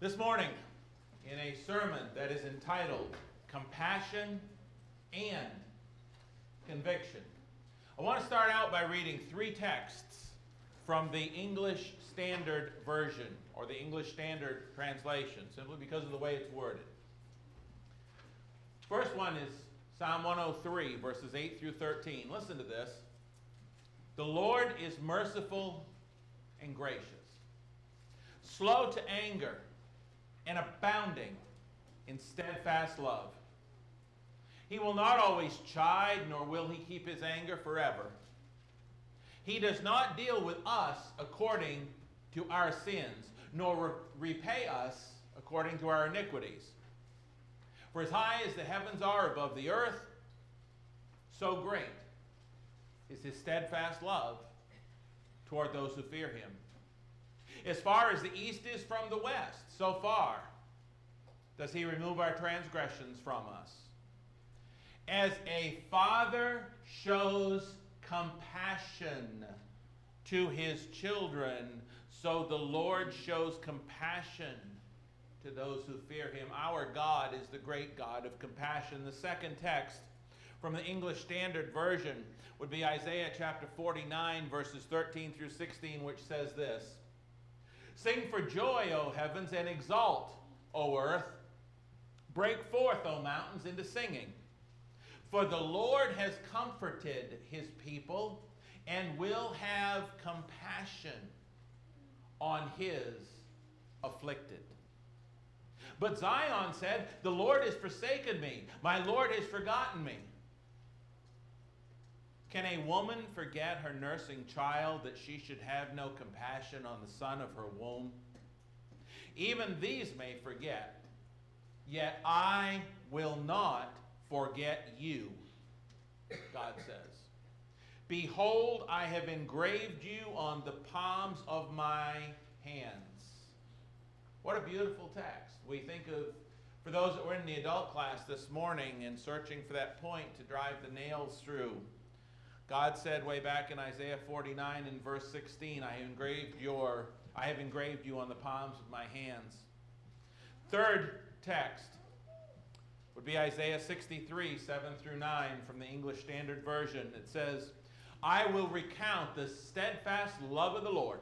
This morning, in a sermon that is entitled Compassion and Conviction, I want to start out by reading three texts from the English Standard Version, or the English Standard Translation, simply because of the way it's worded. First one is Psalm 103, verses 8 through 13. Listen to this. The Lord is merciful and gracious, slow to anger, and abounding in steadfast love. He will not always chide, nor will he keep his anger forever. He does not deal with us according to our sins, nor re- repay us according to our iniquities. For as high as the heavens are above the earth, so great is his steadfast love toward those who fear him. As far as the east is from the west, so far does he remove our transgressions from us. As a father shows compassion to his children, so the Lord shows compassion to those who fear him. Our God is the great God of compassion. The second text from the English Standard Version would be Isaiah chapter 49, verses 13 through 16, which says this Sing for joy, O heavens, and exult, O earth. Break forth, O mountains, into singing. For the Lord has comforted his people and will have compassion on his afflicted. But Zion said, The Lord has forsaken me, my Lord has forgotten me. Can a woman forget her nursing child that she should have no compassion on the son of her womb? Even these may forget, yet I will not forget you, God says. Behold, I have engraved you on the palms of my hands. What a beautiful text. We think of, for those that were in the adult class this morning and searching for that point to drive the nails through, God said way back in Isaiah 49 and verse 16, I have engraved your I have engraved you on the palms of my hands. Third text would be Isaiah 63, 7 through 9 from the English Standard Version. It says, I will recount the steadfast love of the Lord,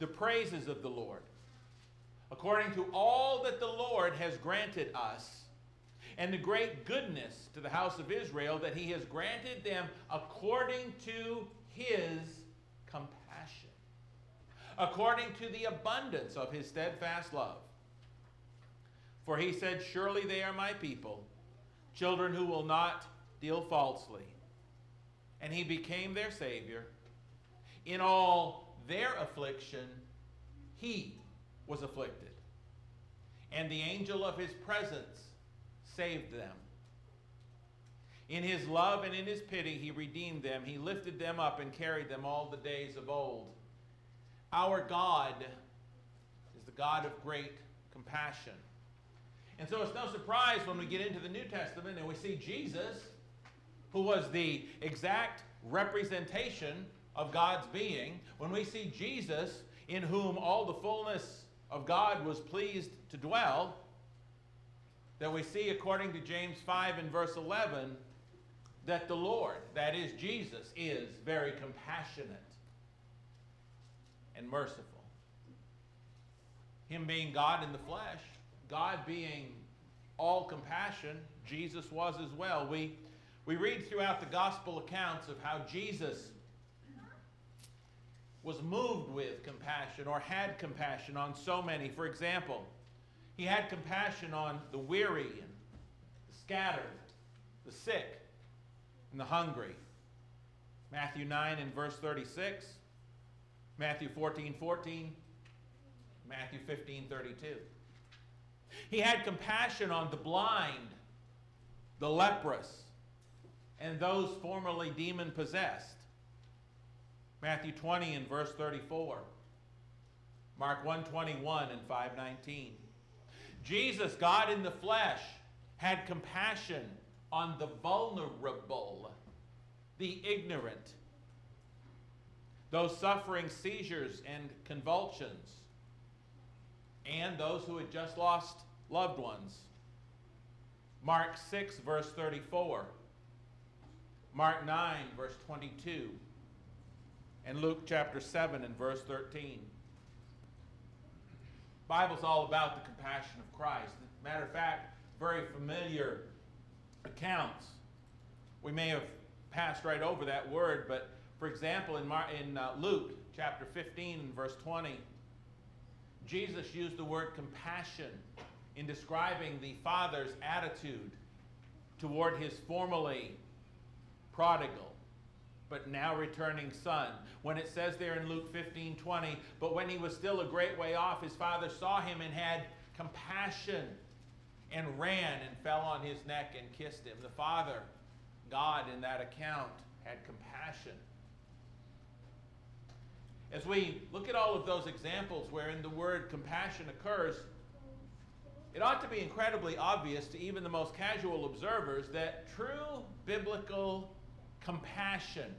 the praises of the Lord, according to all that the Lord has granted us and the great goodness to the house of Israel that he has granted them according to his compassion, according to the abundance of his steadfast love. For he said, Surely they are my people, children who will not deal falsely. And he became their Savior. In all their affliction, he was afflicted. And the angel of his presence saved them. In his love and in his pity, he redeemed them. He lifted them up and carried them all the days of old. Our God is the God of great compassion. And so it's no surprise when we get into the New Testament and we see Jesus, who was the exact representation of God's being, when we see Jesus, in whom all the fullness of God was pleased to dwell, that we see according to James 5 and verse 11 that the Lord, that is Jesus, is very compassionate and merciful. Him being God in the flesh, God being all compassion, Jesus was as well. We, we read throughout the gospel accounts of how Jesus was moved with compassion or had compassion on so many. For example, he had compassion on the weary and the scattered, the sick, and the hungry. Matthew 9 and verse 36, Matthew 14 14, Matthew 15 32. He had compassion on the blind, the leprous, and those formerly demon possessed. Matthew 20 and verse 34. Mark 121 and 519. Jesus, God in the flesh, had compassion on the vulnerable, the ignorant, those suffering seizures and convulsions. and those who had just lost loved ones. Mark 6, verse 34. Mark 9, verse 22. And Luke chapter 7 and verse 13. Bible's all about the compassion of Christ. Matter of fact, very familiar accounts. We may have passed right over that word, but for example, in, Mar- in uh, Luke chapter 15 and verse 20, Jesus used the word compassion in describing the Father's attitude toward his formerly prodigal but now returning son. When it says there in Luke 15 20, but when he was still a great way off, his father saw him and had compassion and ran and fell on his neck and kissed him. The father, God, in that account, had compassion. As we look at all of those examples wherein the word compassion occurs, it ought to be incredibly obvious to even the most casual observers that true biblical compassion,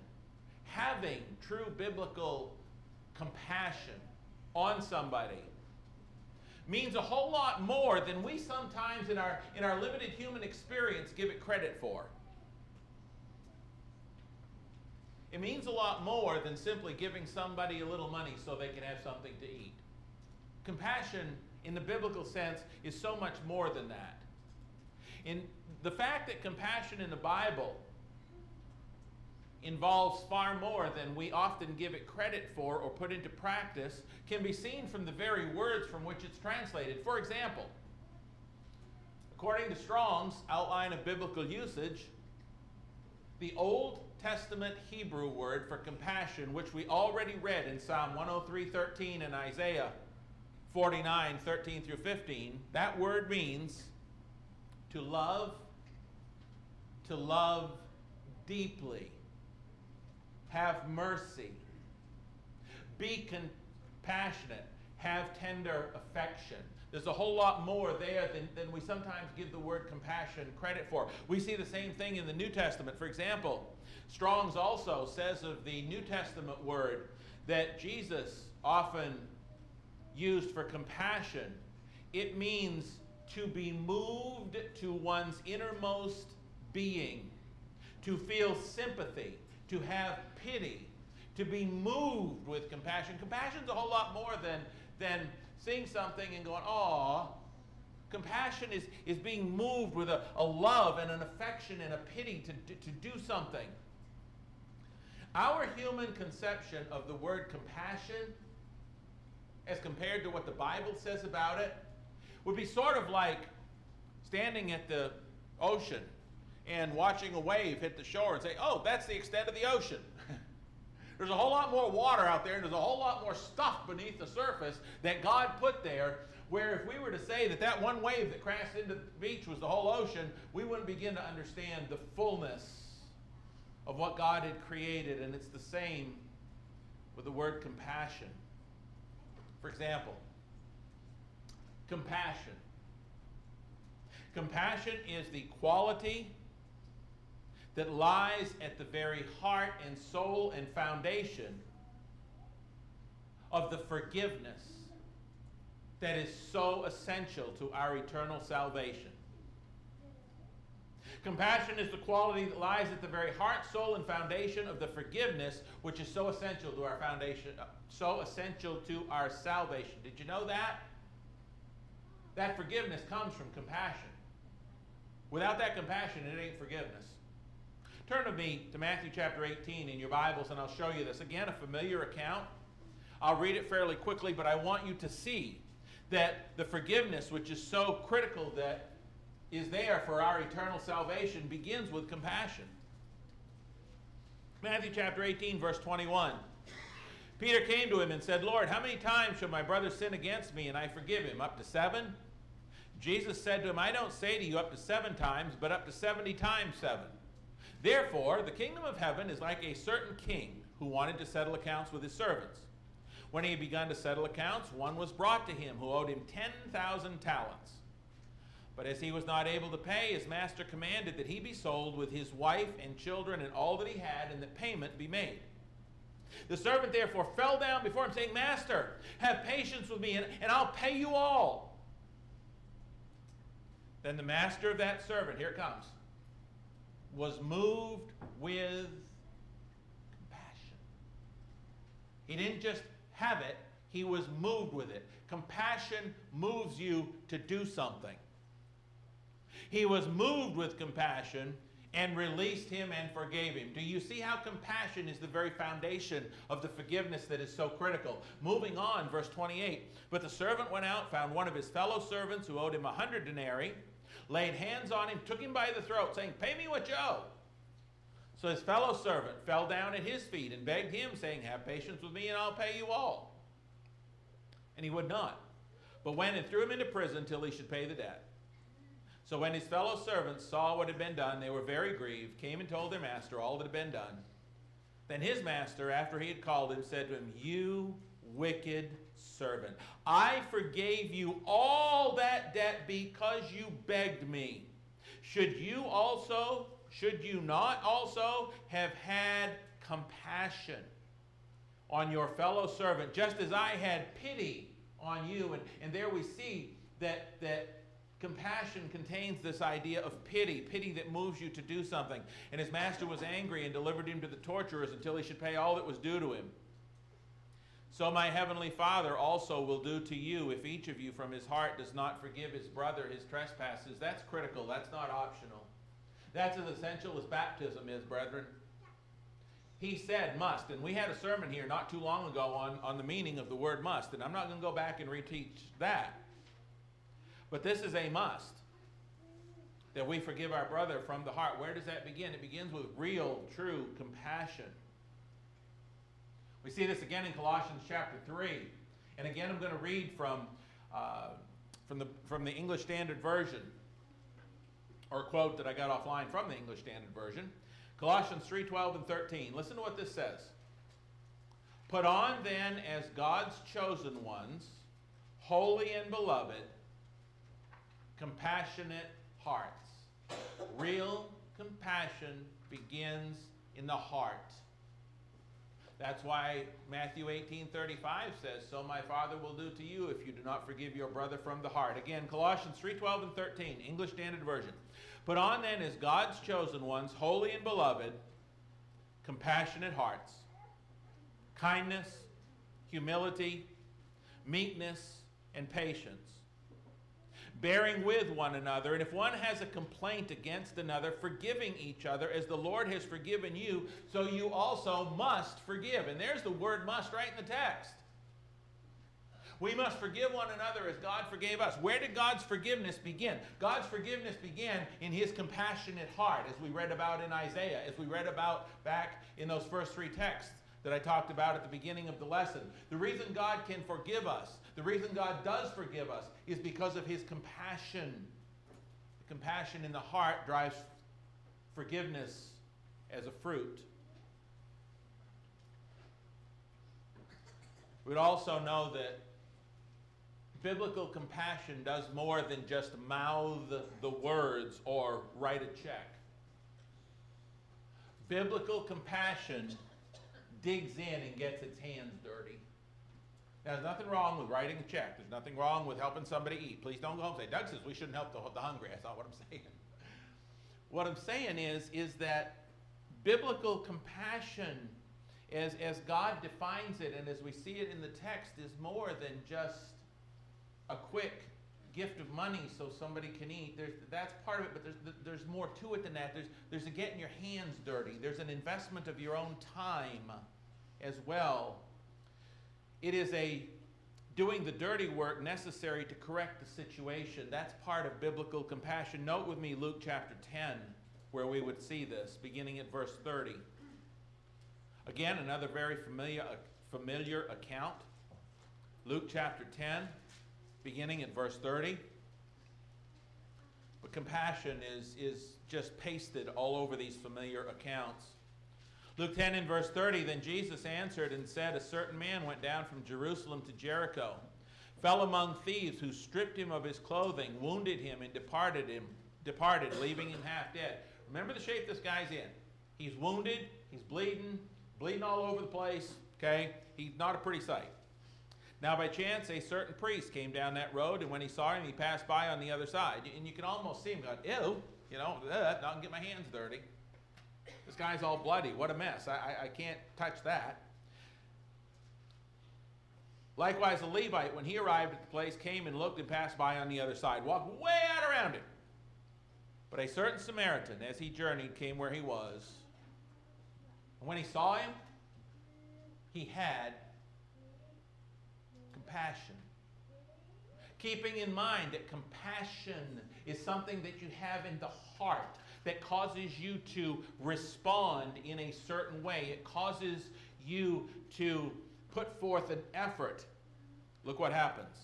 having true biblical compassion on somebody, means a whole lot more than we sometimes in our, in our limited human experience give it credit for. It means a lot more than simply giving somebody a little money so they can have something to eat. Compassion, in the biblical sense, is so much more than that. In the fact that compassion in the Bible involves far more than we often give it credit for or put into practice can be seen from the very words from which it's translated. For example, according to Strong's outline of biblical usage, the Old Testament Hebrew word for compassion, which we already read in Psalm 103:13 and Isaiah 49:13 through 15, that word means to love, to love deeply have mercy, be compassionate, have tender affection. There's a whole lot more there than, than we sometimes give the word compassion credit for. We see the same thing in the New Testament. For example, Strong's also says of the New Testament word that Jesus often used for compassion, it means to be moved to one's innermost being, to feel sympathy, to have pity, to be moved with compassion. Compassion's a whole lot more than, than seeing something and going, oh. Compassion is, is being moved with a, a love and an affection and a pity to, to do something. Our human conception of the word compassion, as compared to what the Bible says about it, would be sort of like standing at the ocean and watching a wave hit the shore and say, oh, that's the extent of the ocean. there's a whole lot more water out there, and there's a whole lot more stuff beneath the surface that God put there. Where if we were to say that that one wave that crashed into the beach was the whole ocean, we wouldn't begin to understand the fullness of what God had created. And it's the same with the word compassion. For example, compassion. Compassion is the quality that lies at the very heart and soul and foundation of the forgiveness that is so essential to our eternal salvation. Compassion is the quality that lies at the very heart, soul, and foundation of the forgiveness which is so essential to our foundation, uh, so essential to our salvation. Did you know that? That forgiveness comes from compassion. Without that compassion, it ain't forgiveness. Turn with me to Matthew chapter 18 in your Bibles, and I'll show you this. Again, a familiar account. I'll read it fairly quickly, but I want you to see that the forgiveness, which is so critical that is there for our eternal salvation, begins with compassion. Matthew chapter 18, verse 21. Peter came to him and said, Lord, how many times shall my brother sin against me and I forgive him? Up to seven? Jesus said to him, I don't say to you up to seven times, but up to 70 times seven. Therefore, the kingdom of heaven is like a certain king who wanted to settle accounts with his servants. When he had begun to settle accounts, one was brought to him who owed him 10,000 talents. But as he was not able to pay, his master commanded that he be sold with his wife and children and all that he had, and that payment be made. The servant therefore fell down before him, saying, Master, have patience with me, and, and I'll pay you all. Then the master of that servant, here comes, was moved with compassion. He didn't just have it, he was moved with it. Compassion moves you to do something. He was moved with compassion and released him and forgave him. Do you see how compassion is the very foundation of the forgiveness that is so critical? Moving on, verse 28. But the servant went out, found one of his fellow servants who owed him a hundred denarii, laid hands on him, took him by the throat, saying, Pay me what you owe. So his fellow servant fell down at his feet and begged him, saying, Have patience with me, and I'll pay you all. And he would not, but went and threw him into prison till he should pay the debt. So when his fellow servants saw what had been done, they were very grieved, came and told their master all that had been done. Then his master, after he had called him, said to him, You wicked servant, I forgave you all that debt because you begged me. Should you also, should you not also have had compassion on your fellow servant, just as I had pity on you? And, and there we see that, that Compassion contains this idea of pity, pity that moves you to do something. And his master was angry and delivered him to the torturers until he should pay all that was due to him. So my heavenly Father also will do to you if each of you from his heart does not forgive his brother his trespasses. That's critical, that's not optional. That's as essential as baptism is, brethren. He said must, and we had a sermon here not too long ago on, on the meaning of the word must, and I'm not going to go back and reteach that. But this is a must that we forgive our brother from the heart. Where does that begin? It begins with real, true compassion. We see this again in Colossians chapter 3. And again, I'm going to read from, uh, from, the, from the English Standard Version, or quote that I got offline from the English Standard Version. Colossians 3 12 and 13. Listen to what this says. Put on then as God's chosen ones, holy and beloved, compassionate hearts. Real compassion begins in the heart. That's why Matthew 18:35 says, "So my Father will do to you if you do not forgive your brother from the heart." Again, Colossians 3:12 and 13, English Standard Version. Put on then as God's chosen ones, holy and beloved, compassionate hearts, kindness, humility, meekness, and patience bearing with one another, and if one has a complaint against another, forgiving each other as the Lord has forgiven you, so you also must forgive. And there's the word must right in the text. We must forgive one another as God forgave us. Where did God's forgiveness begin? God's forgiveness began in his compassionate heart, as we read about in Isaiah, as we read about back in those first three texts that I talked about at the beginning of the lesson. The reason God can forgive us, the reason God does forgive us, is because of his compassion. The compassion in the heart drives forgiveness as a fruit. We would also know that biblical compassion does more than just mouth the words or write a check. Biblical compassion digs in and gets its hands dirty. Now, there's nothing wrong with writing a check. There's nothing wrong with helping somebody eat. Please don't go home and say, Doug says we shouldn't help the, the hungry. That's not what I'm saying. What I'm saying is, is that biblical compassion, as, as God defines it and as we see it in the text, is more than just a quick gift of money so somebody can eat. There's, that's part of it, but there's, there's more to it than that. There's, there's a getting your hands dirty. There's an investment of your own time as well. It is a doing the dirty work necessary to correct the situation. That's part of biblical compassion. Note with me Luke chapter 10, where we would see this, beginning at verse 30. Again, another very familiar, uh, familiar account. Luke chapter 10, beginning at verse 30. But compassion is, is just pasted all over these familiar accounts. Luke 10 and verse 30 Then Jesus answered and said, A certain man went down from Jerusalem to Jericho, fell among thieves who stripped him of his clothing, wounded him, and departed him, departed, leaving him half dead. Remember the shape this guy's in. He's wounded, he's bleeding, bleeding all over the place, Okay? He's not a pretty sight. Now, by chance, a certain priest came down that road, and when he saw him, he passed by on the other side. And you can almost see him going, ew, you know, not get my hands dirty. This guy's all bloody. What a mess. I, I, I can't touch that. Likewise, the Levite, when he arrived at the place, came and looked and passed by on the other side, walked way out around him. But a certain Samaritan, as he journeyed, came where he was. And when he saw him, he had compassion. Keeping in mind that compassion is something that you have in the heart that causes you to respond in a certain way. It causes you to put forth an effort. Look what happens.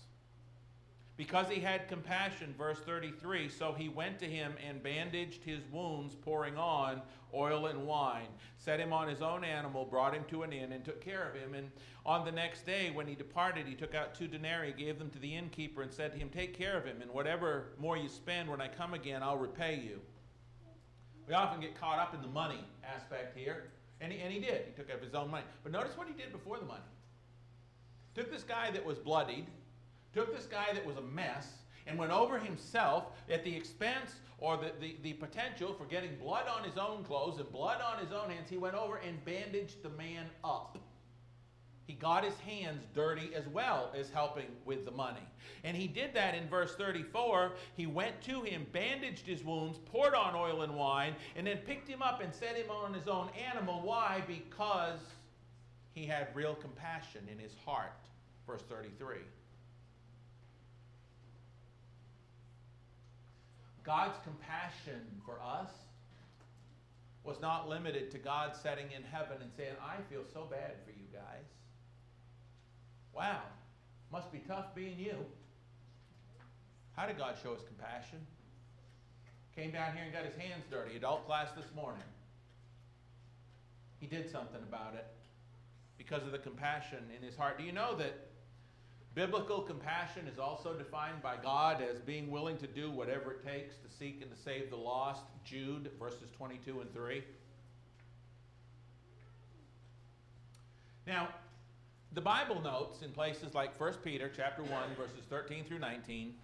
Because he had compassion, verse 33, so he went to him and bandaged his wounds, pouring on oil and wine, set him on his own animal, brought him to an inn, and took care of him. And on the next day, when he departed, he took out two denarii, gave them to the innkeeper, and said to him, Take care of him, and whatever more you spend when I come again, I'll repay you. We often get caught up in the money aspect here, and he, and he did. He took up his own money. But notice what he did before the money. Took this guy that was bloodied, took this guy that was a mess, and went over himself at the expense or the, the, the potential for getting blood on his own clothes and blood on his own hands. He went over and bandaged the man up. He got his hands dirty as well as helping with the money. And he did that in verse 34. He went to him, bandaged his wounds, poured on oil and wine, and then picked him up and set him on his own animal. Why? Because he had real compassion in his heart. Verse 33. God's compassion for us was not limited to God sitting in heaven and saying, I feel so bad for you guys. Wow, must be tough being you. How did God show us compassion? Came down here and got his hands dirty. Adult class this morning. He did something about it because of the compassion in his heart. Do you know that biblical compassion is also defined by God as being willing to do whatever it takes to seek and to save the lost? Jude verses 22 and 3. Now, the Bible notes in places like 1 Peter chapter 1 verses 13 through 19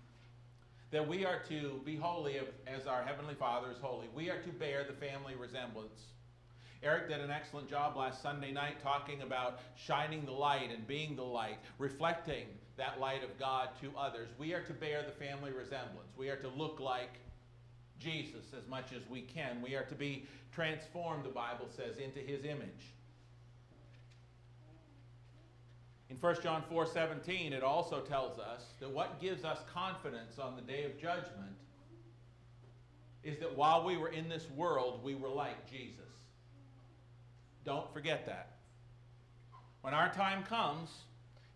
that we are to be holy as our heavenly Father is holy. We are to bear the family resemblance. Eric did an excellent job last Sunday night talking about shining the light and being the light, reflecting that light of God to others. We are to bear the family resemblance. We are to look like Jesus as much as we can. We are to be transformed, the Bible says, into his image. In 1 John 4 17, it also tells us that what gives us confidence on the day of judgment is that while we were in this world, we were like Jesus. Don't forget that. When our time comes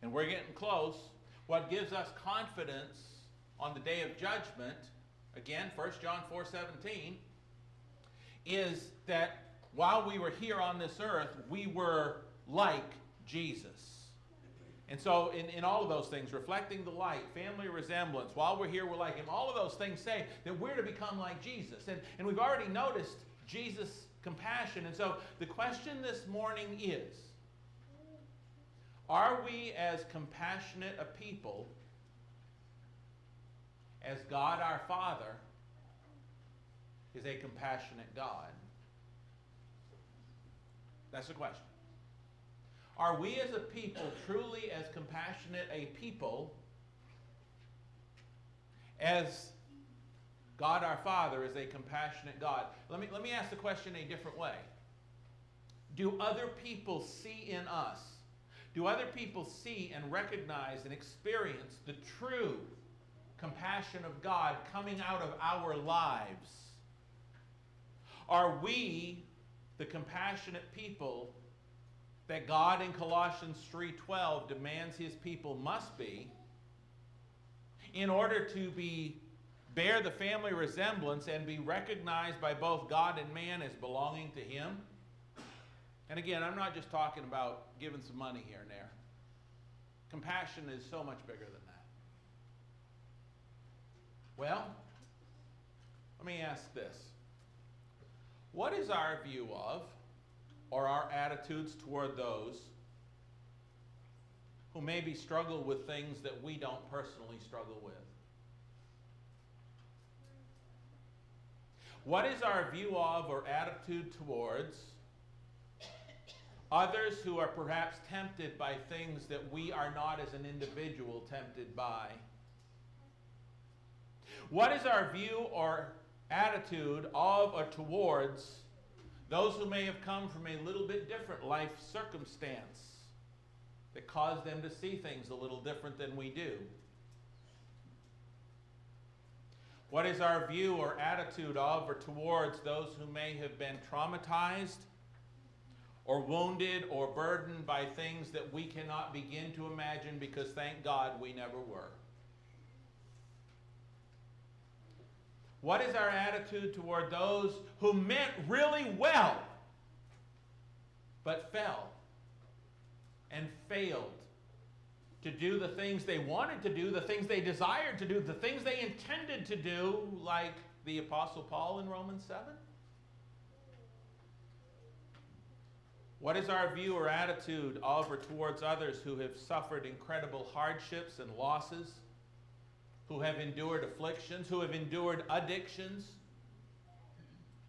and we're getting close, what gives us confidence on the day of judgment, again, 1 John 4 17, is that while we were here on this earth, we were like Jesus. And so, in, in all of those things, reflecting the light, family resemblance, while we're here, we're like Him, all of those things say that we're to become like Jesus. And, and we've already noticed Jesus' compassion. And so, the question this morning is Are we as compassionate a people as God our Father is a compassionate God? That's the question. Are we as a people truly as compassionate a people as God our Father is a compassionate God? Let me, let me ask the question a different way. Do other people see in us, do other people see and recognize and experience the true compassion of God coming out of our lives? Are we the compassionate people that God in Colossians 3:12 demands his people must be in order to be bear the family resemblance and be recognized by both God and man as belonging to him. And again, I'm not just talking about giving some money here and there. Compassion is so much bigger than that. Well, let me ask this. What is our view of or our attitudes toward those who maybe struggle with things that we don't personally struggle with? What is our view of or attitude towards others who are perhaps tempted by things that we are not as an individual tempted by? What is our view or attitude of or towards those who may have come from a little bit different life circumstance that caused them to see things a little different than we do? What is our view or attitude of or towards those who may have been traumatized or wounded or burdened by things that we cannot begin to imagine because thank God we never were? What is our attitude toward those who meant really well but fell and failed to do the things they wanted to do, the things they desired to do, the things they intended to do, like the Apostle Paul in Romans 7? What is our view or attitude of or towards others who have suffered incredible hardships and losses, who have endured afflictions, who have endured addictions?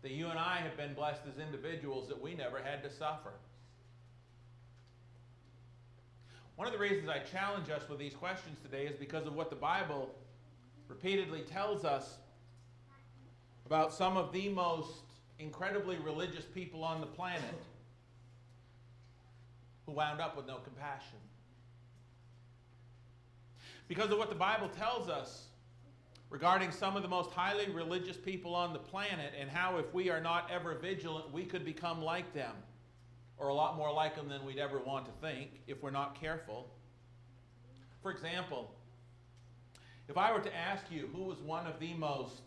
That you and I have been blessed as individuals that we never had to suffer. One of the reasons I challenge us with these questions today is because of what the Bible repeatedly tells us about some of the most incredibly religious people on the planet who wound up with no compassion. Because of what the Bible tells us regarding some of the most highly religious people on the planet and how, if we are not ever vigilant, we could become like them or a lot more like them than we'd ever want to think if we're not careful. For example, if I were to ask you who was one of the most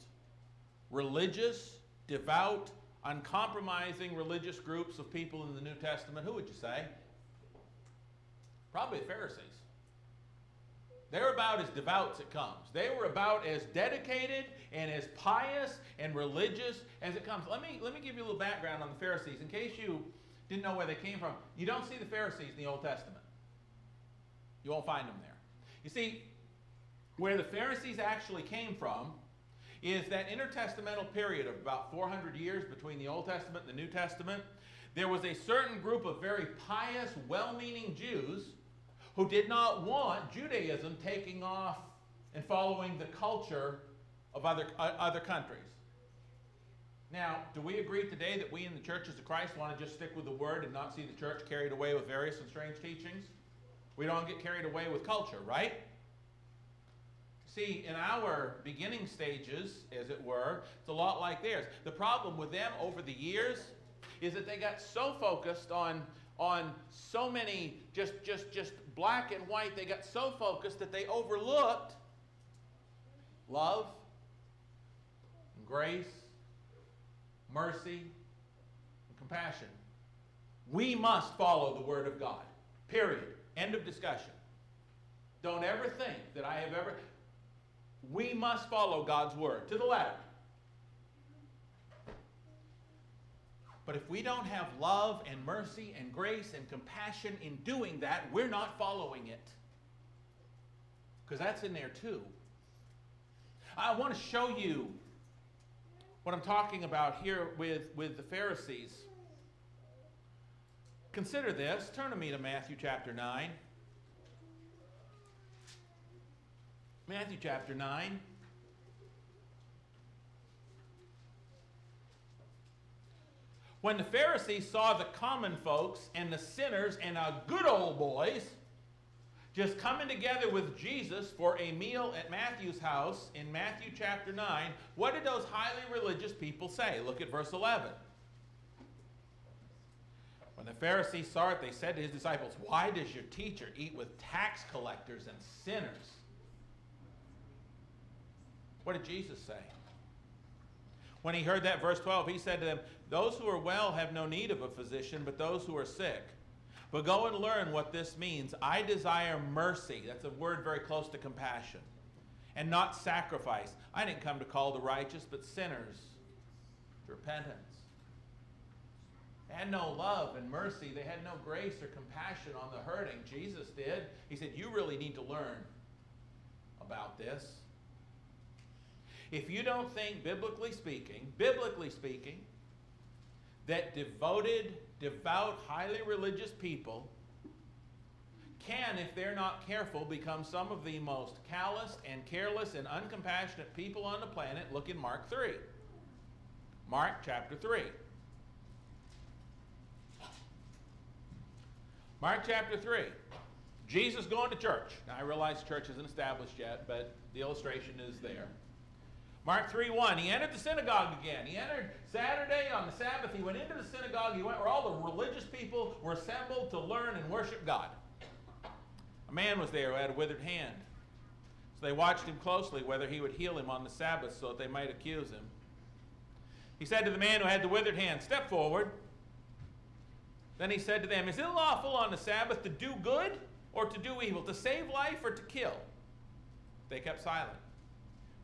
religious, devout, uncompromising religious groups of people in the New Testament, who would you say? Probably the Pharisees. They're about as devout as it comes. They were about as dedicated and as pious and religious as it comes. Let me, let me give you a little background on the Pharisees in case you didn't know where they came from. You don't see the Pharisees in the Old Testament. You won't find them there. You see, where the Pharisees actually came from is that intertestamental period of about 400 years between the Old Testament and the New Testament. There was a certain group of very pious, well meaning Jews who did not want Judaism taking off and following the culture of other, uh, other countries. Now, do we agree today that we in the churches of Christ want to just stick with the word and not see the church carried away with various and strange teachings? We don't get carried away with culture, right? See, in our beginning stages, as it were, it's a lot like theirs. The problem with them over the years is that they got so focused on on so many just just just black and white they got so focused that they overlooked love grace mercy, and compassion. We must follow the Word of God. Period. End of discussion. Don't ever think that I have ever. We must follow God's Word to the letter. But if we don't have love and mercy and grace and compassion in doing that, we're not following it. Because that's in there too. I want to show you what I'm talking about here with, with the Pharisees. Consider this. Turn to me to Matthew chapter 9. Matthew chapter 9. When the Pharisees saw the common folks and the sinners and the good old boys just coming together with Jesus for a meal at Matthew's house in Matthew chapter 9, what did those highly religious people say? Look at verse 11. When the Pharisees saw it, they said to his disciples, Why does your teacher eat with tax collectors and sinners? What did Jesus say? When he heard that, verse 12, he said to them, Those who are well have no need of a physician, but those who are sick. But go and learn what this means. I desire mercy. That's a word very close to compassion. And not sacrifice. I didn't come to call the righteous, but sinners to repentance. They had no love and mercy. They had no grace or compassion on the hurting. Jesus did. He said, You really need to learn about this. If you don't think, biblically speaking, biblically speaking, that devoted, devout, highly religious people can, if they're not careful, become some of the most callous and careless and uncompassionate people on the planet, look in Mark 3. Mark chapter 3. Mark chapter 3. Jesus going to church. Now, I realize church isn't established yet, but the illustration is there. Mark 3 1. He entered the synagogue again. He entered Saturday on the Sabbath. He went into the synagogue. He went where all the religious people were assembled to learn and worship God. A man was there who had a withered hand. So they watched him closely whether he would heal him on the Sabbath so that they might accuse him. He said to the man who had the withered hand, Step forward. Then he said to them, Is it lawful on the Sabbath to do good or to do evil, to save life or to kill? They kept silent.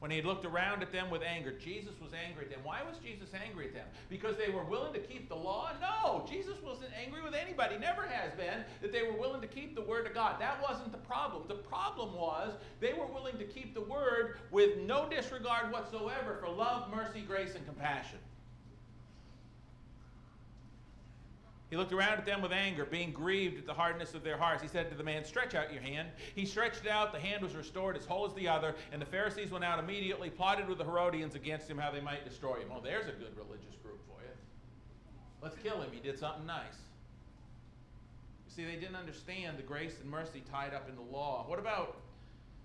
When he looked around at them with anger, Jesus was angry at them. Why was Jesus angry at them? Because they were willing to keep the law? No, Jesus wasn't angry with anybody, never has been, that they were willing to keep the word of God. That wasn't the problem. The problem was they were willing to keep the word with no disregard whatsoever for love, mercy, grace, and compassion. He looked around at them with anger, being grieved at the hardness of their hearts. He said to the man, Stretch out your hand. He stretched it out. The hand was restored as whole as the other. And the Pharisees went out immediately, plotted with the Herodians against him how they might destroy him. Oh, there's a good religious group for you. Let's kill him. He did something nice. You see, they didn't understand the grace and mercy tied up in the law. What about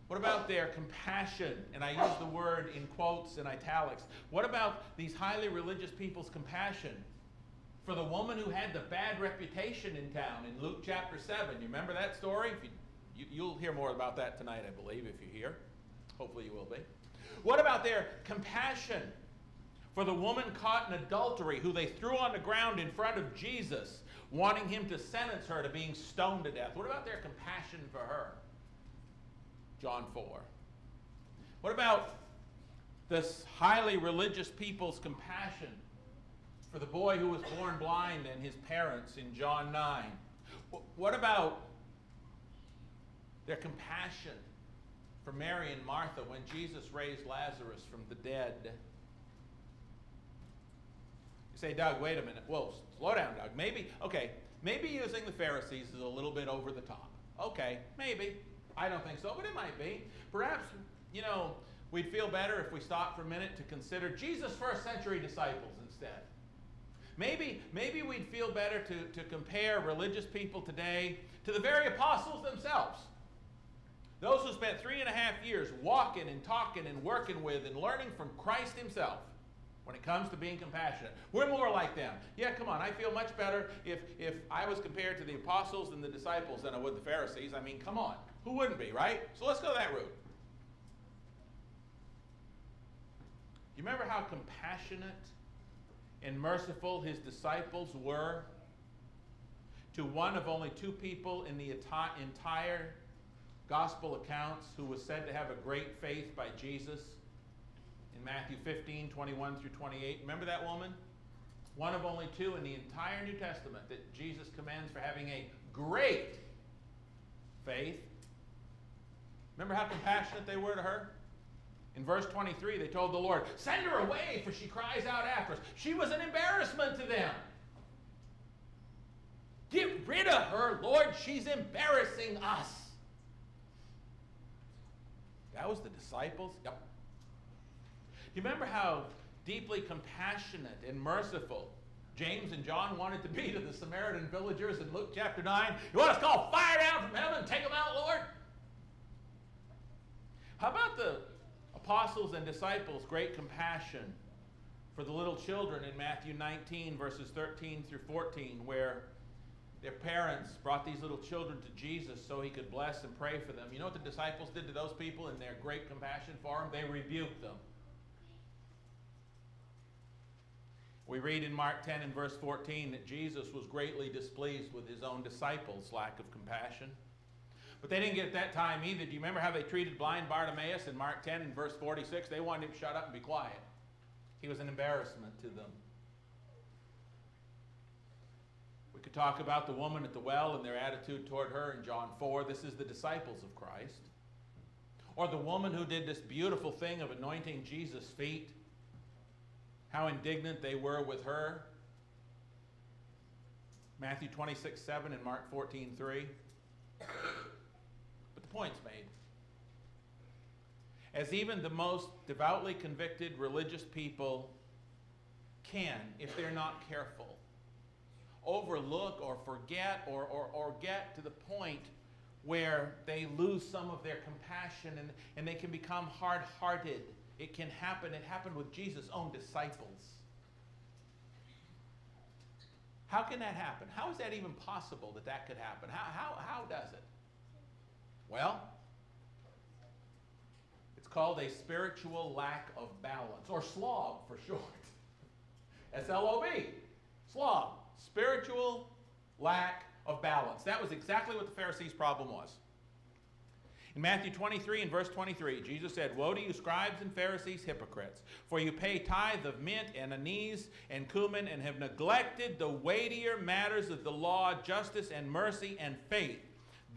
what about their compassion? And I use the word in quotes and italics. What about these highly religious people's compassion? For the woman who had the bad reputation in town in Luke chapter 7. You remember that story? You, you, will hear more about that tonight, I believe, if you're here. Hopefully, you will be. What about their compassion for the woman caught in adultery who they threw on the ground in front of Jesus, wanting him to sentence her to being stoned to death? What about their compassion for her? John 4. What about this highly religious people's compassion for the boy who was born blind and his parents in John 9. What about their compassion for Mary and Martha when Jesus raised Lazarus from the dead? You say, Doug, wait a minute. Whoa, slow down, Doug. Maybe, okay, maybe using the Pharisees is a little bit over the top. Okay, maybe. I don't think so, but it might be. Perhaps, you know, we'd feel better if we stopped for a minute to consider Jesus' first century disciples. Maybe, maybe we'd feel better to, to compare religious people today to the very apostles themselves. Those who spent three and a half years walking and talking and working with and learning from Christ Himself when it comes to being compassionate. We're more like them. Yeah, come on, I feel much better if, if I was compared to the apostles and the disciples than I would the Pharisees. I mean, come on. Who wouldn't be, right? So let's go that route. You remember how compassionate and merciful his disciples were to one of only two people in the entire gospel accounts who was said to have a great faith by Jesus in Matthew 15, 21 through 28. Remember that woman? One of only two in the entire New Testament that Jesus commends for having a great faith. Remember how compassionate they were to her? In verse 23, they told the Lord, Send her away, for she cries out after us. She was an embarrassment to them. Get rid of her, Lord. She's embarrassing us. That was the disciples? Yep. You remember how deeply compassionate and merciful James and John wanted to be to the Samaritan villagers in Luke chapter 9? You want us to call fire down from heaven and take them out, Lord? How about the apostles and disciples great compassion for the little children in Matthew 19, verses 13 through 14, where their parents brought these little children to Jesus so he could bless and pray for them. You know what the disciples did to those people in their great compassion for them? They rebuked them. We read in Mark 10 and verse 14 that Jesus was greatly displeased with his own disciples' lack of compassion. But they didn't get at that time either. Do you remember how they treated blind Bartimaeus in Mark 10 and verse 46? They wanted him to shut up and be quiet. He was an embarrassment to them. We could talk about the woman at the well and their attitude toward her in John 4. This is the disciples of Christ. Or the woman who did this beautiful thing of anointing Jesus' feet. How indignant they were with her. Matthew 26, 7 and Mark 14, 3. Point's made. As even the most devoutly convicted religious people can, if they're not careful, overlook or forget or, or, or get to the point where they lose some of their compassion and, and they can become hard hearted. It can happen. It happened with Jesus' own disciples. How can that happen? How is that even possible that that could happen? How, how, how does it? Well, it's called a spiritual lack of balance, or slob for short. S L O B. Slob spiritual lack of balance. That was exactly what the Pharisees' problem was. In Matthew 23 and verse 23, Jesus said, Woe to you, scribes and Pharisees, hypocrites, for you pay tithe of mint and anise and cumin and have neglected the weightier matters of the law, justice and mercy and faith.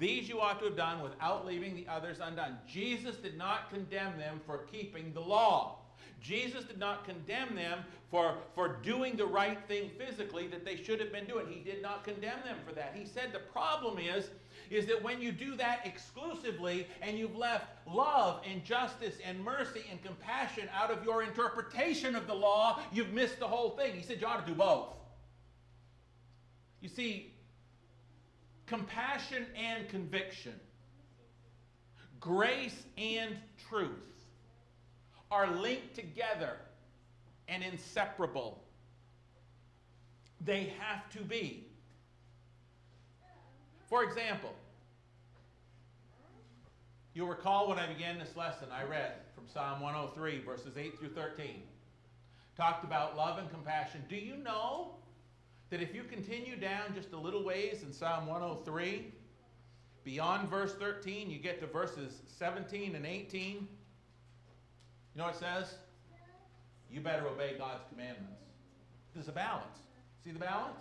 These you ought to have done without leaving the others undone. Jesus did not condemn them for keeping the law. Jesus did not condemn them for, for doing the right thing physically that they should have been doing. He did not condemn them for that. He said the problem is, is that when you do that exclusively and you've left love and justice and mercy and compassion out of your interpretation of the law, you've missed the whole thing. He said you ought to do both. You see, compassion and conviction, grace and truth are linked together and inseparable. They have to be. For example, you'll recall when I began this lesson, I read from Psalm 103, verses 8 through 13. Talked about love and compassion. Do you know that if you continue down just a little ways in Psalm 103, beyond verse 13, you get to verses 17 and 18? You know what it says? You better obey God's commandments. There's a balance. See the balance?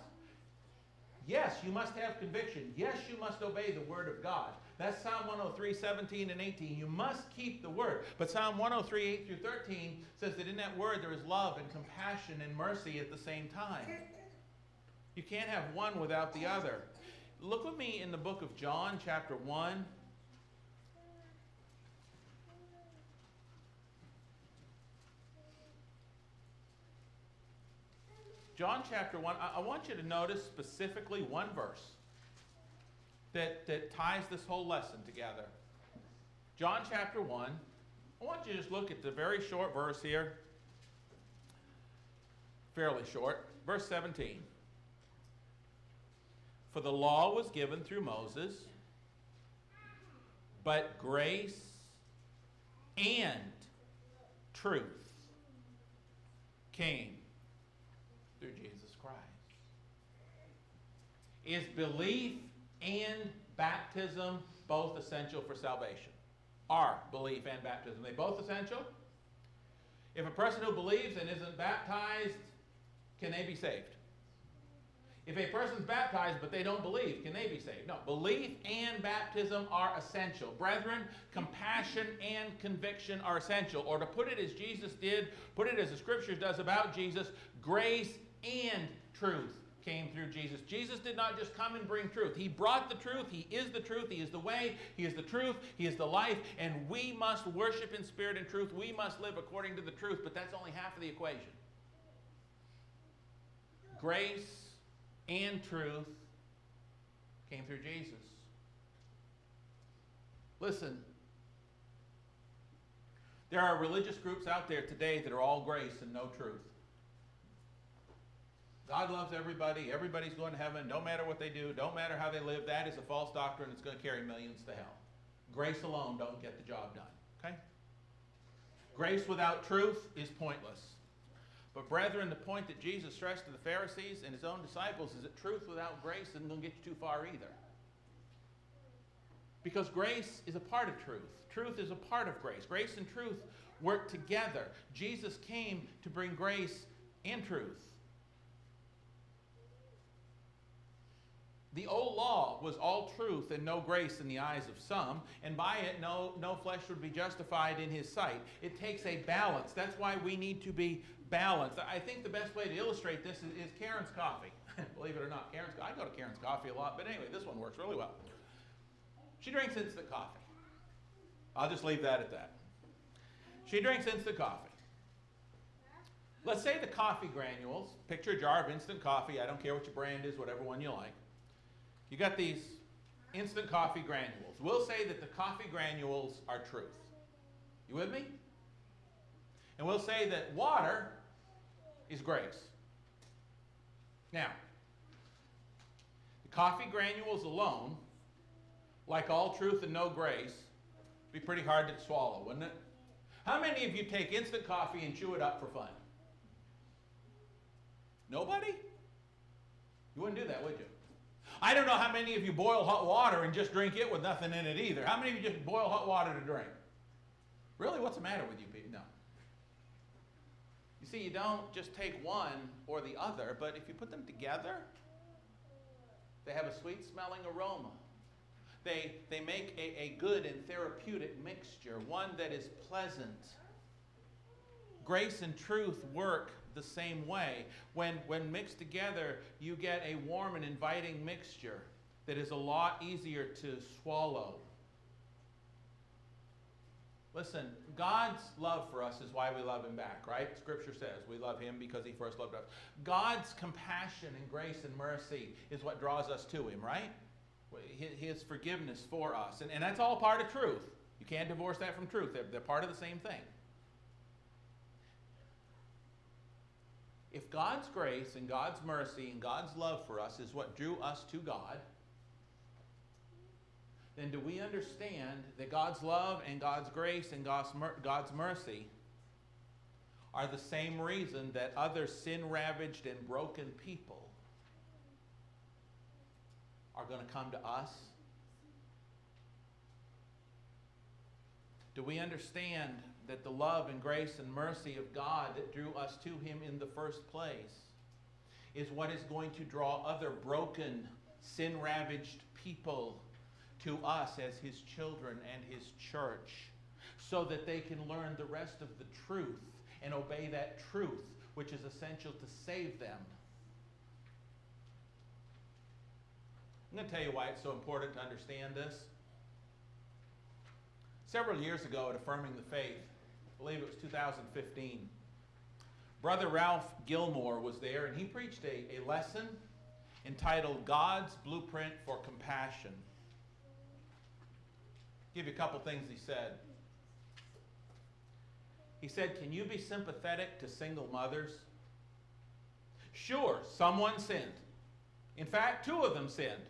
Yes, you must have conviction. Yes, you must obey the word of God. That's Psalm 103, 17 and 18. You must keep the word. But Psalm 103, 8 through 13 says that in that word there is love and compassion and mercy at the same time. You can't have one without the other. Look with me in the book of John, chapter 1. John chapter 1, I, want you to notice specifically one verse that, that ties this whole lesson together. John chapter 1, I want you to just look at the very short verse here. Fairly short. Verse 17. For the law was given through Moses, but grace and truth came through Jesus Christ. Is belief and baptism both essential for salvation? Are belief and baptism they both essential? If a person who believes and isn't baptized, can they be saved? If a person's baptized but they don't believe, can they be saved? No. Belief and baptism are essential. Brethren, compassion and conviction are essential. Or to put it as Jesus did, put it as the scriptures does about Jesus, grace and truth came through Jesus. Jesus did not just come and bring truth. He brought the truth. He is the truth. He is the way. He is the truth. He is the life. And we must worship in spirit and truth. We must live according to the truth. But that's only half of the equation. Grace and truth came through Jesus. Listen, there are religious groups out there today that are all grace and no truth. God loves everybody. Everybody's going to heaven. Don't matter what they do. Don't matter how they live. That is a false doctrine. It's going to carry millions to hell. Grace alone don't get the job done. Okay? Grace without truth is pointless. But brethren, the point that Jesus stressed to the Pharisees and his own disciples is that truth without grace isn't going to get you too far either. Because grace is a part of truth. Truth is a part of grace. Grace and truth work together. Jesus came to bring grace and truth. The old law was all truth and no grace in the eyes of some, and by it no, no flesh would be justified in his sight. It takes a balance. That's why we need to be balanced. I think the best way to illustrate this is, is Karen's coffee. Believe it or not, Karen's I go to Karen's coffee a lot, but anyway, this one works really well. She drinks instant coffee. I'll just leave that at that. She drinks instant coffee. Let's say the coffee granules, picture a jar of instant coffee, I don't care what your brand is, whatever one you like. You got these instant coffee granules. We'll say that the coffee granules are truth. You with me? And we'll say that water is grace. Now, the coffee granules alone, like all truth and no grace, be pretty hard to swallow, wouldn't it? How many of you take instant coffee and chew it up for fun? Nobody? You wouldn't do that, would you? I don't know how many of you boil hot water and just drink it with nothing in it either. How many of you just boil hot water to drink? Really, what's the matter with you people? No. See, you don't just take one or the other, but if you put them together, they have a sweet smelling aroma. They, they make a, a good and therapeutic mixture, one that is pleasant. Grace and truth work the same way. When, when mixed together, you get a warm and inviting mixture that is a lot easier to swallow. Listen, God's love for us is why we love Him back, right? Scripture says we love Him because He first loved us. God's compassion and grace and mercy is what draws us to Him, right? His forgiveness for us. And, and that's all part of truth. You can't divorce that from truth, they're, they're part of the same thing. If God's grace and God's mercy and God's love for us is what drew us to God, then do we understand that God's love and God's grace and God's, mer- God's mercy are the same reason that other sin ravaged and broken people are going to come to us? Do we understand that the love and grace and mercy of God that drew us to Him in the first place is what is going to draw other broken, sin ravaged people to us as His children and His church so that they can learn the rest of the truth and obey that truth, which is essential to save them. I'm going to tell you why it's so important to understand this. Several years ago at Affirming the Faith, I believe it was 2015. Brother Ralph Gilmore was there, and he preached a, a lesson entitled God's Blueprint for Compassion. Give you a couple things he said. He said, Can you be sympathetic to single mothers? Sure, someone sinned. In fact, two of them sinned.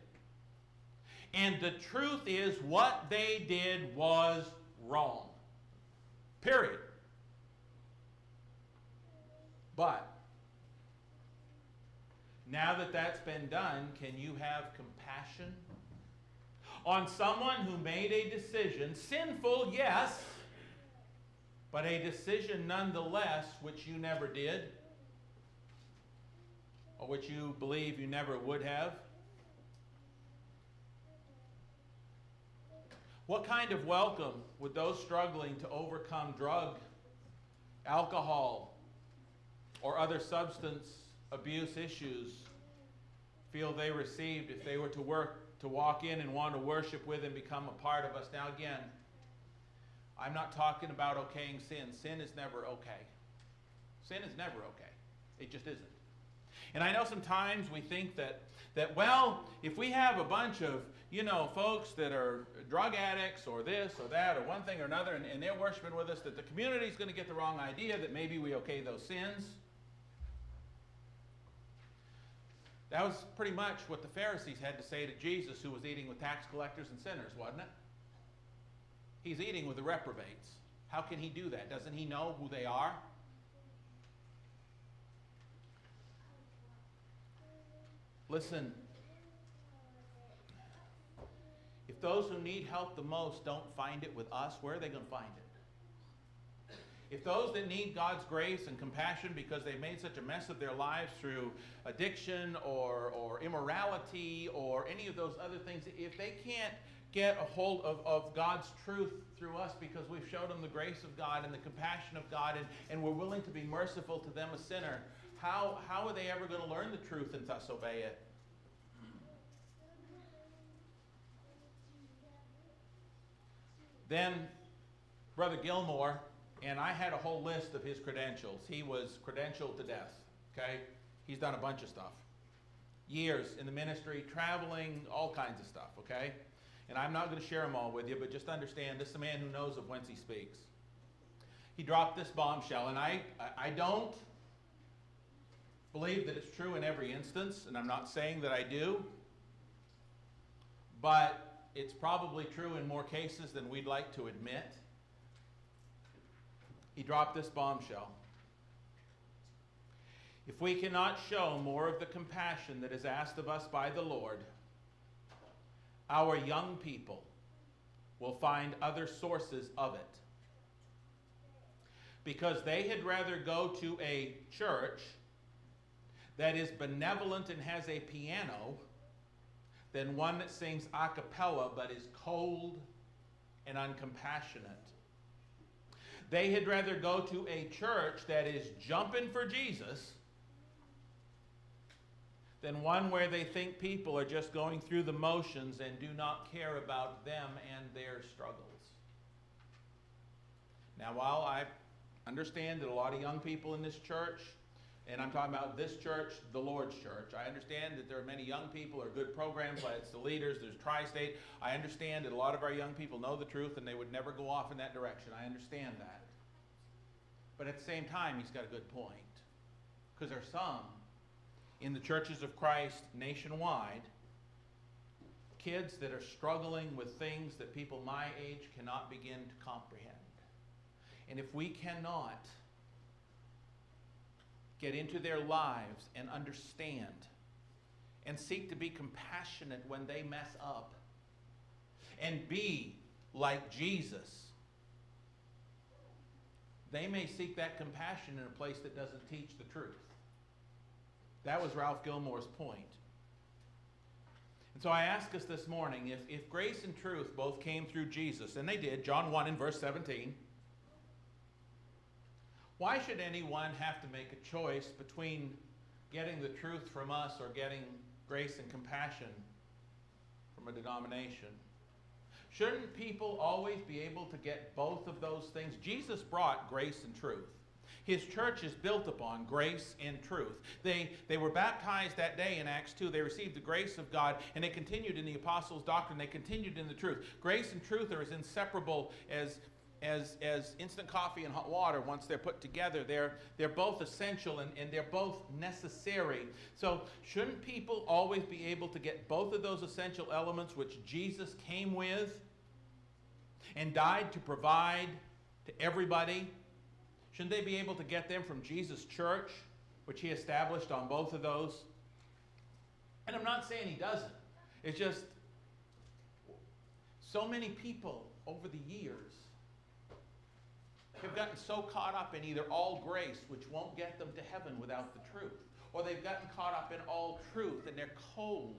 And the truth is, what they did was wrong. Period. But now that that's been done, can you have compassion on someone who made a decision, sinful, yes, but a decision nonetheless which you never did, or which you believe you never would have? What kind of welcome would those struggling to overcome drug, alcohol, or other substance abuse issues feel they received if they were to work to walk in and want to worship with and become a part of us? Now again, I'm not talking about okaying sin. Sin is never okay. Sin is never okay. It just isn't. And I know sometimes we think that that well, if we have a bunch of you know, folks that are drug addicts or this or that or one thing or another, and, and they're worshiping with us, that the community is going to get the wrong idea that maybe we okay those sins. That was pretty much what the Pharisees had to say to Jesus, who was eating with tax collectors and sinners, wasn't it? He's eating with the reprobates. How can he do that? Doesn't he know who they are? Listen, if those who need help the most don't find it with us, where are they going to find it? If those that need God's grace and compassion because they've made such a mess of their lives through addiction or, or immorality or any of those other things, if they can't get a hold of, of God's truth through us because we've showed them the grace of God and the compassion of God and, and we're willing to be merciful to them, a sinner, how, how are they ever going to learn the truth and thus obey it? Then Brother Gilmore, and I had a whole list of his credentials. He was credentialed to death, okay? He's done a bunch of stuff. Years in the ministry, traveling, all kinds of stuff, okay? And I'm not going to share them all with you, but just understand this is a man who knows of whence he speaks. He dropped this bombshell, and I, I don't believe that it's true in every instance, and I'm not saying that I do, but it's probably true in more cases than we'd like to admit. He dropped this bombshell. If we cannot show more of the compassion that is asked of us by the Lord, our young people will find other sources of it. Because they had rather go to a church that is benevolent and has a piano than one that sings a cappella but is cold and uncompassionate. They had rather go to a church that is jumping for Jesus than one where they think people are just going through the motions and do not care about them and their struggles. Now, while I understand that a lot of young people in this church, and I'm talking about this church, the Lord's church, I understand that there are many young people, or good programs, like it's the leaders, there's Tri State. I understand that a lot of our young people know the truth and they would never go off in that direction. I understand that. But at the same time, he's got a good point. Because there are some in the churches of Christ nationwide, kids that are struggling with things that people my age cannot begin to comprehend. And if we cannot get into their lives and understand and seek to be compassionate when they mess up and be like Jesus, they may seek that compassion in a place that doesn't teach the truth. That was Ralph Gilmore's point. And so I ask us this morning if, if grace and truth both came through Jesus, and they did, John 1 in verse 17, why should anyone have to make a choice between getting the truth from us or getting grace and compassion from a denomination? Shouldn't people always be able to get both of those things? Jesus brought grace and truth. His church is built upon grace and truth. They, they were baptized that day in Acts 2. They received the grace of God, and they continued in the apostles' doctrine. They continued in the truth. Grace and truth are as inseparable as, as, as instant coffee and hot water once they're put together. They're, they're both essential and, and they're both necessary. So, shouldn't people always be able to get both of those essential elements which Jesus came with and died to provide to everybody? Shouldn't they be able to get them from Jesus' church, which he established on both of those? And I'm not saying he doesn't. It's just so many people over the years have gotten so caught up in either all grace, which won't get them to heaven without the truth, or they've gotten caught up in all truth and they're cold.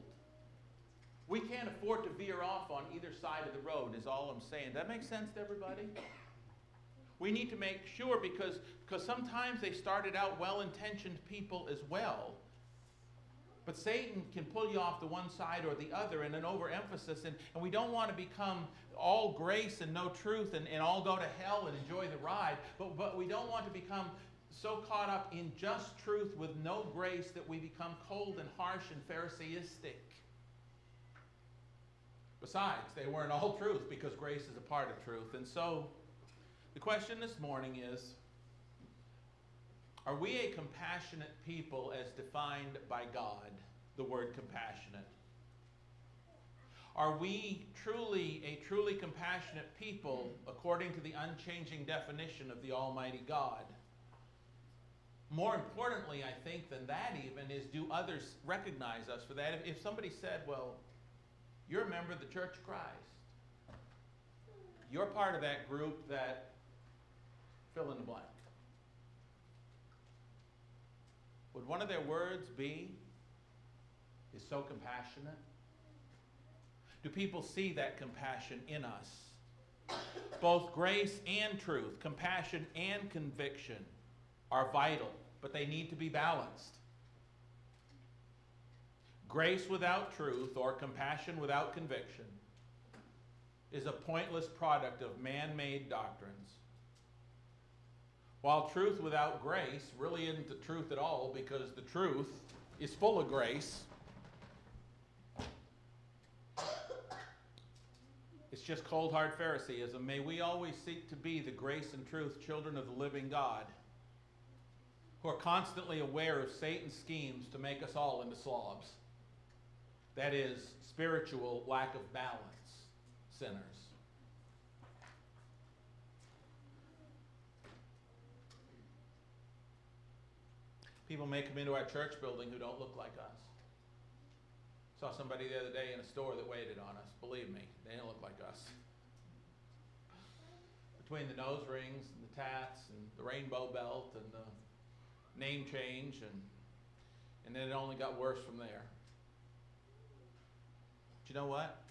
We can't afford to veer off on either side of the road, is all I'm saying. That makes sense to everybody? We need to make sure because, because sometimes they started out well intentioned people as well. But Satan can pull you off the one side or the other in an overemphasis, and, and we don't want to become all grace and no truth and, and all go to hell and enjoy the ride. But, but we don't want to become so caught up in just truth with no grace that we become cold and harsh and Pharisaistic. Besides, they weren't all truth because grace is a part of truth. And so the question this morning is Are we a compassionate people as defined by God? The word compassionate. Are we truly a truly compassionate people according to the unchanging definition of the Almighty God? More importantly, I think, than that, even, is do others recognize us for that? If, if somebody said, Well, you're a member of the Church of Christ, you're part of that group that fill in the blank. Would one of their words be, is so compassionate? Do people see that compassion in us? Both grace and truth, compassion and conviction are vital, but they need to be balanced. Grace without truth or compassion without conviction is a pointless product of man made doctrines. While truth without grace really isn't the truth at all because the truth is full of grace. It's just cold hard Phariseeism. May we always seek to be the grace and truth children of the living God who are constantly aware of Satan's schemes to make us all into slobs. That is, spiritual lack of balance sinners. People may come into our church building who don't look like us. Saw somebody the other day in a store that waited on us. Believe me, they didn't look like us. Between the nose rings and the tats and the rainbow belt and the name change and and then it only got worse from there. But you know what?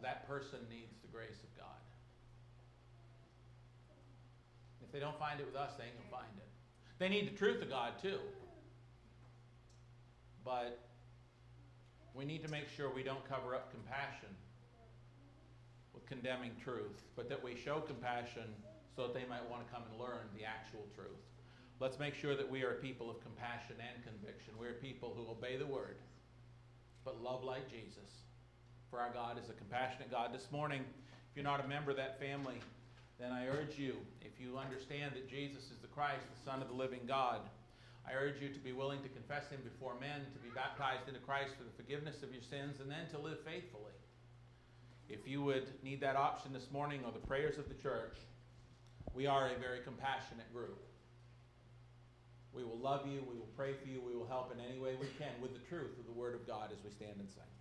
That person needs the grace of God. If they don't find it with us, they ain't gonna find it. They need the truth of God too. But we need to make sure we don't cover up compassion with condemning truth, but that we show compassion so that they might want to come and learn the actual truth. Let's make sure that we are people of compassion and conviction. We're people who obey the word, but love like Jesus. For our God is a compassionate God. This morning, if you're not a member of that family, then I urge you, if you understand that Jesus is the Christ, the Son of the living God, I urge you to be willing to confess him before men, to be baptized into Christ for the forgiveness of your sins, and then to live faithfully. If you would need that option this morning or the prayers of the church, we are a very compassionate group. We will love you, we will pray for you, we will help in any way we can with the truth of the Word of God as we stand and sing.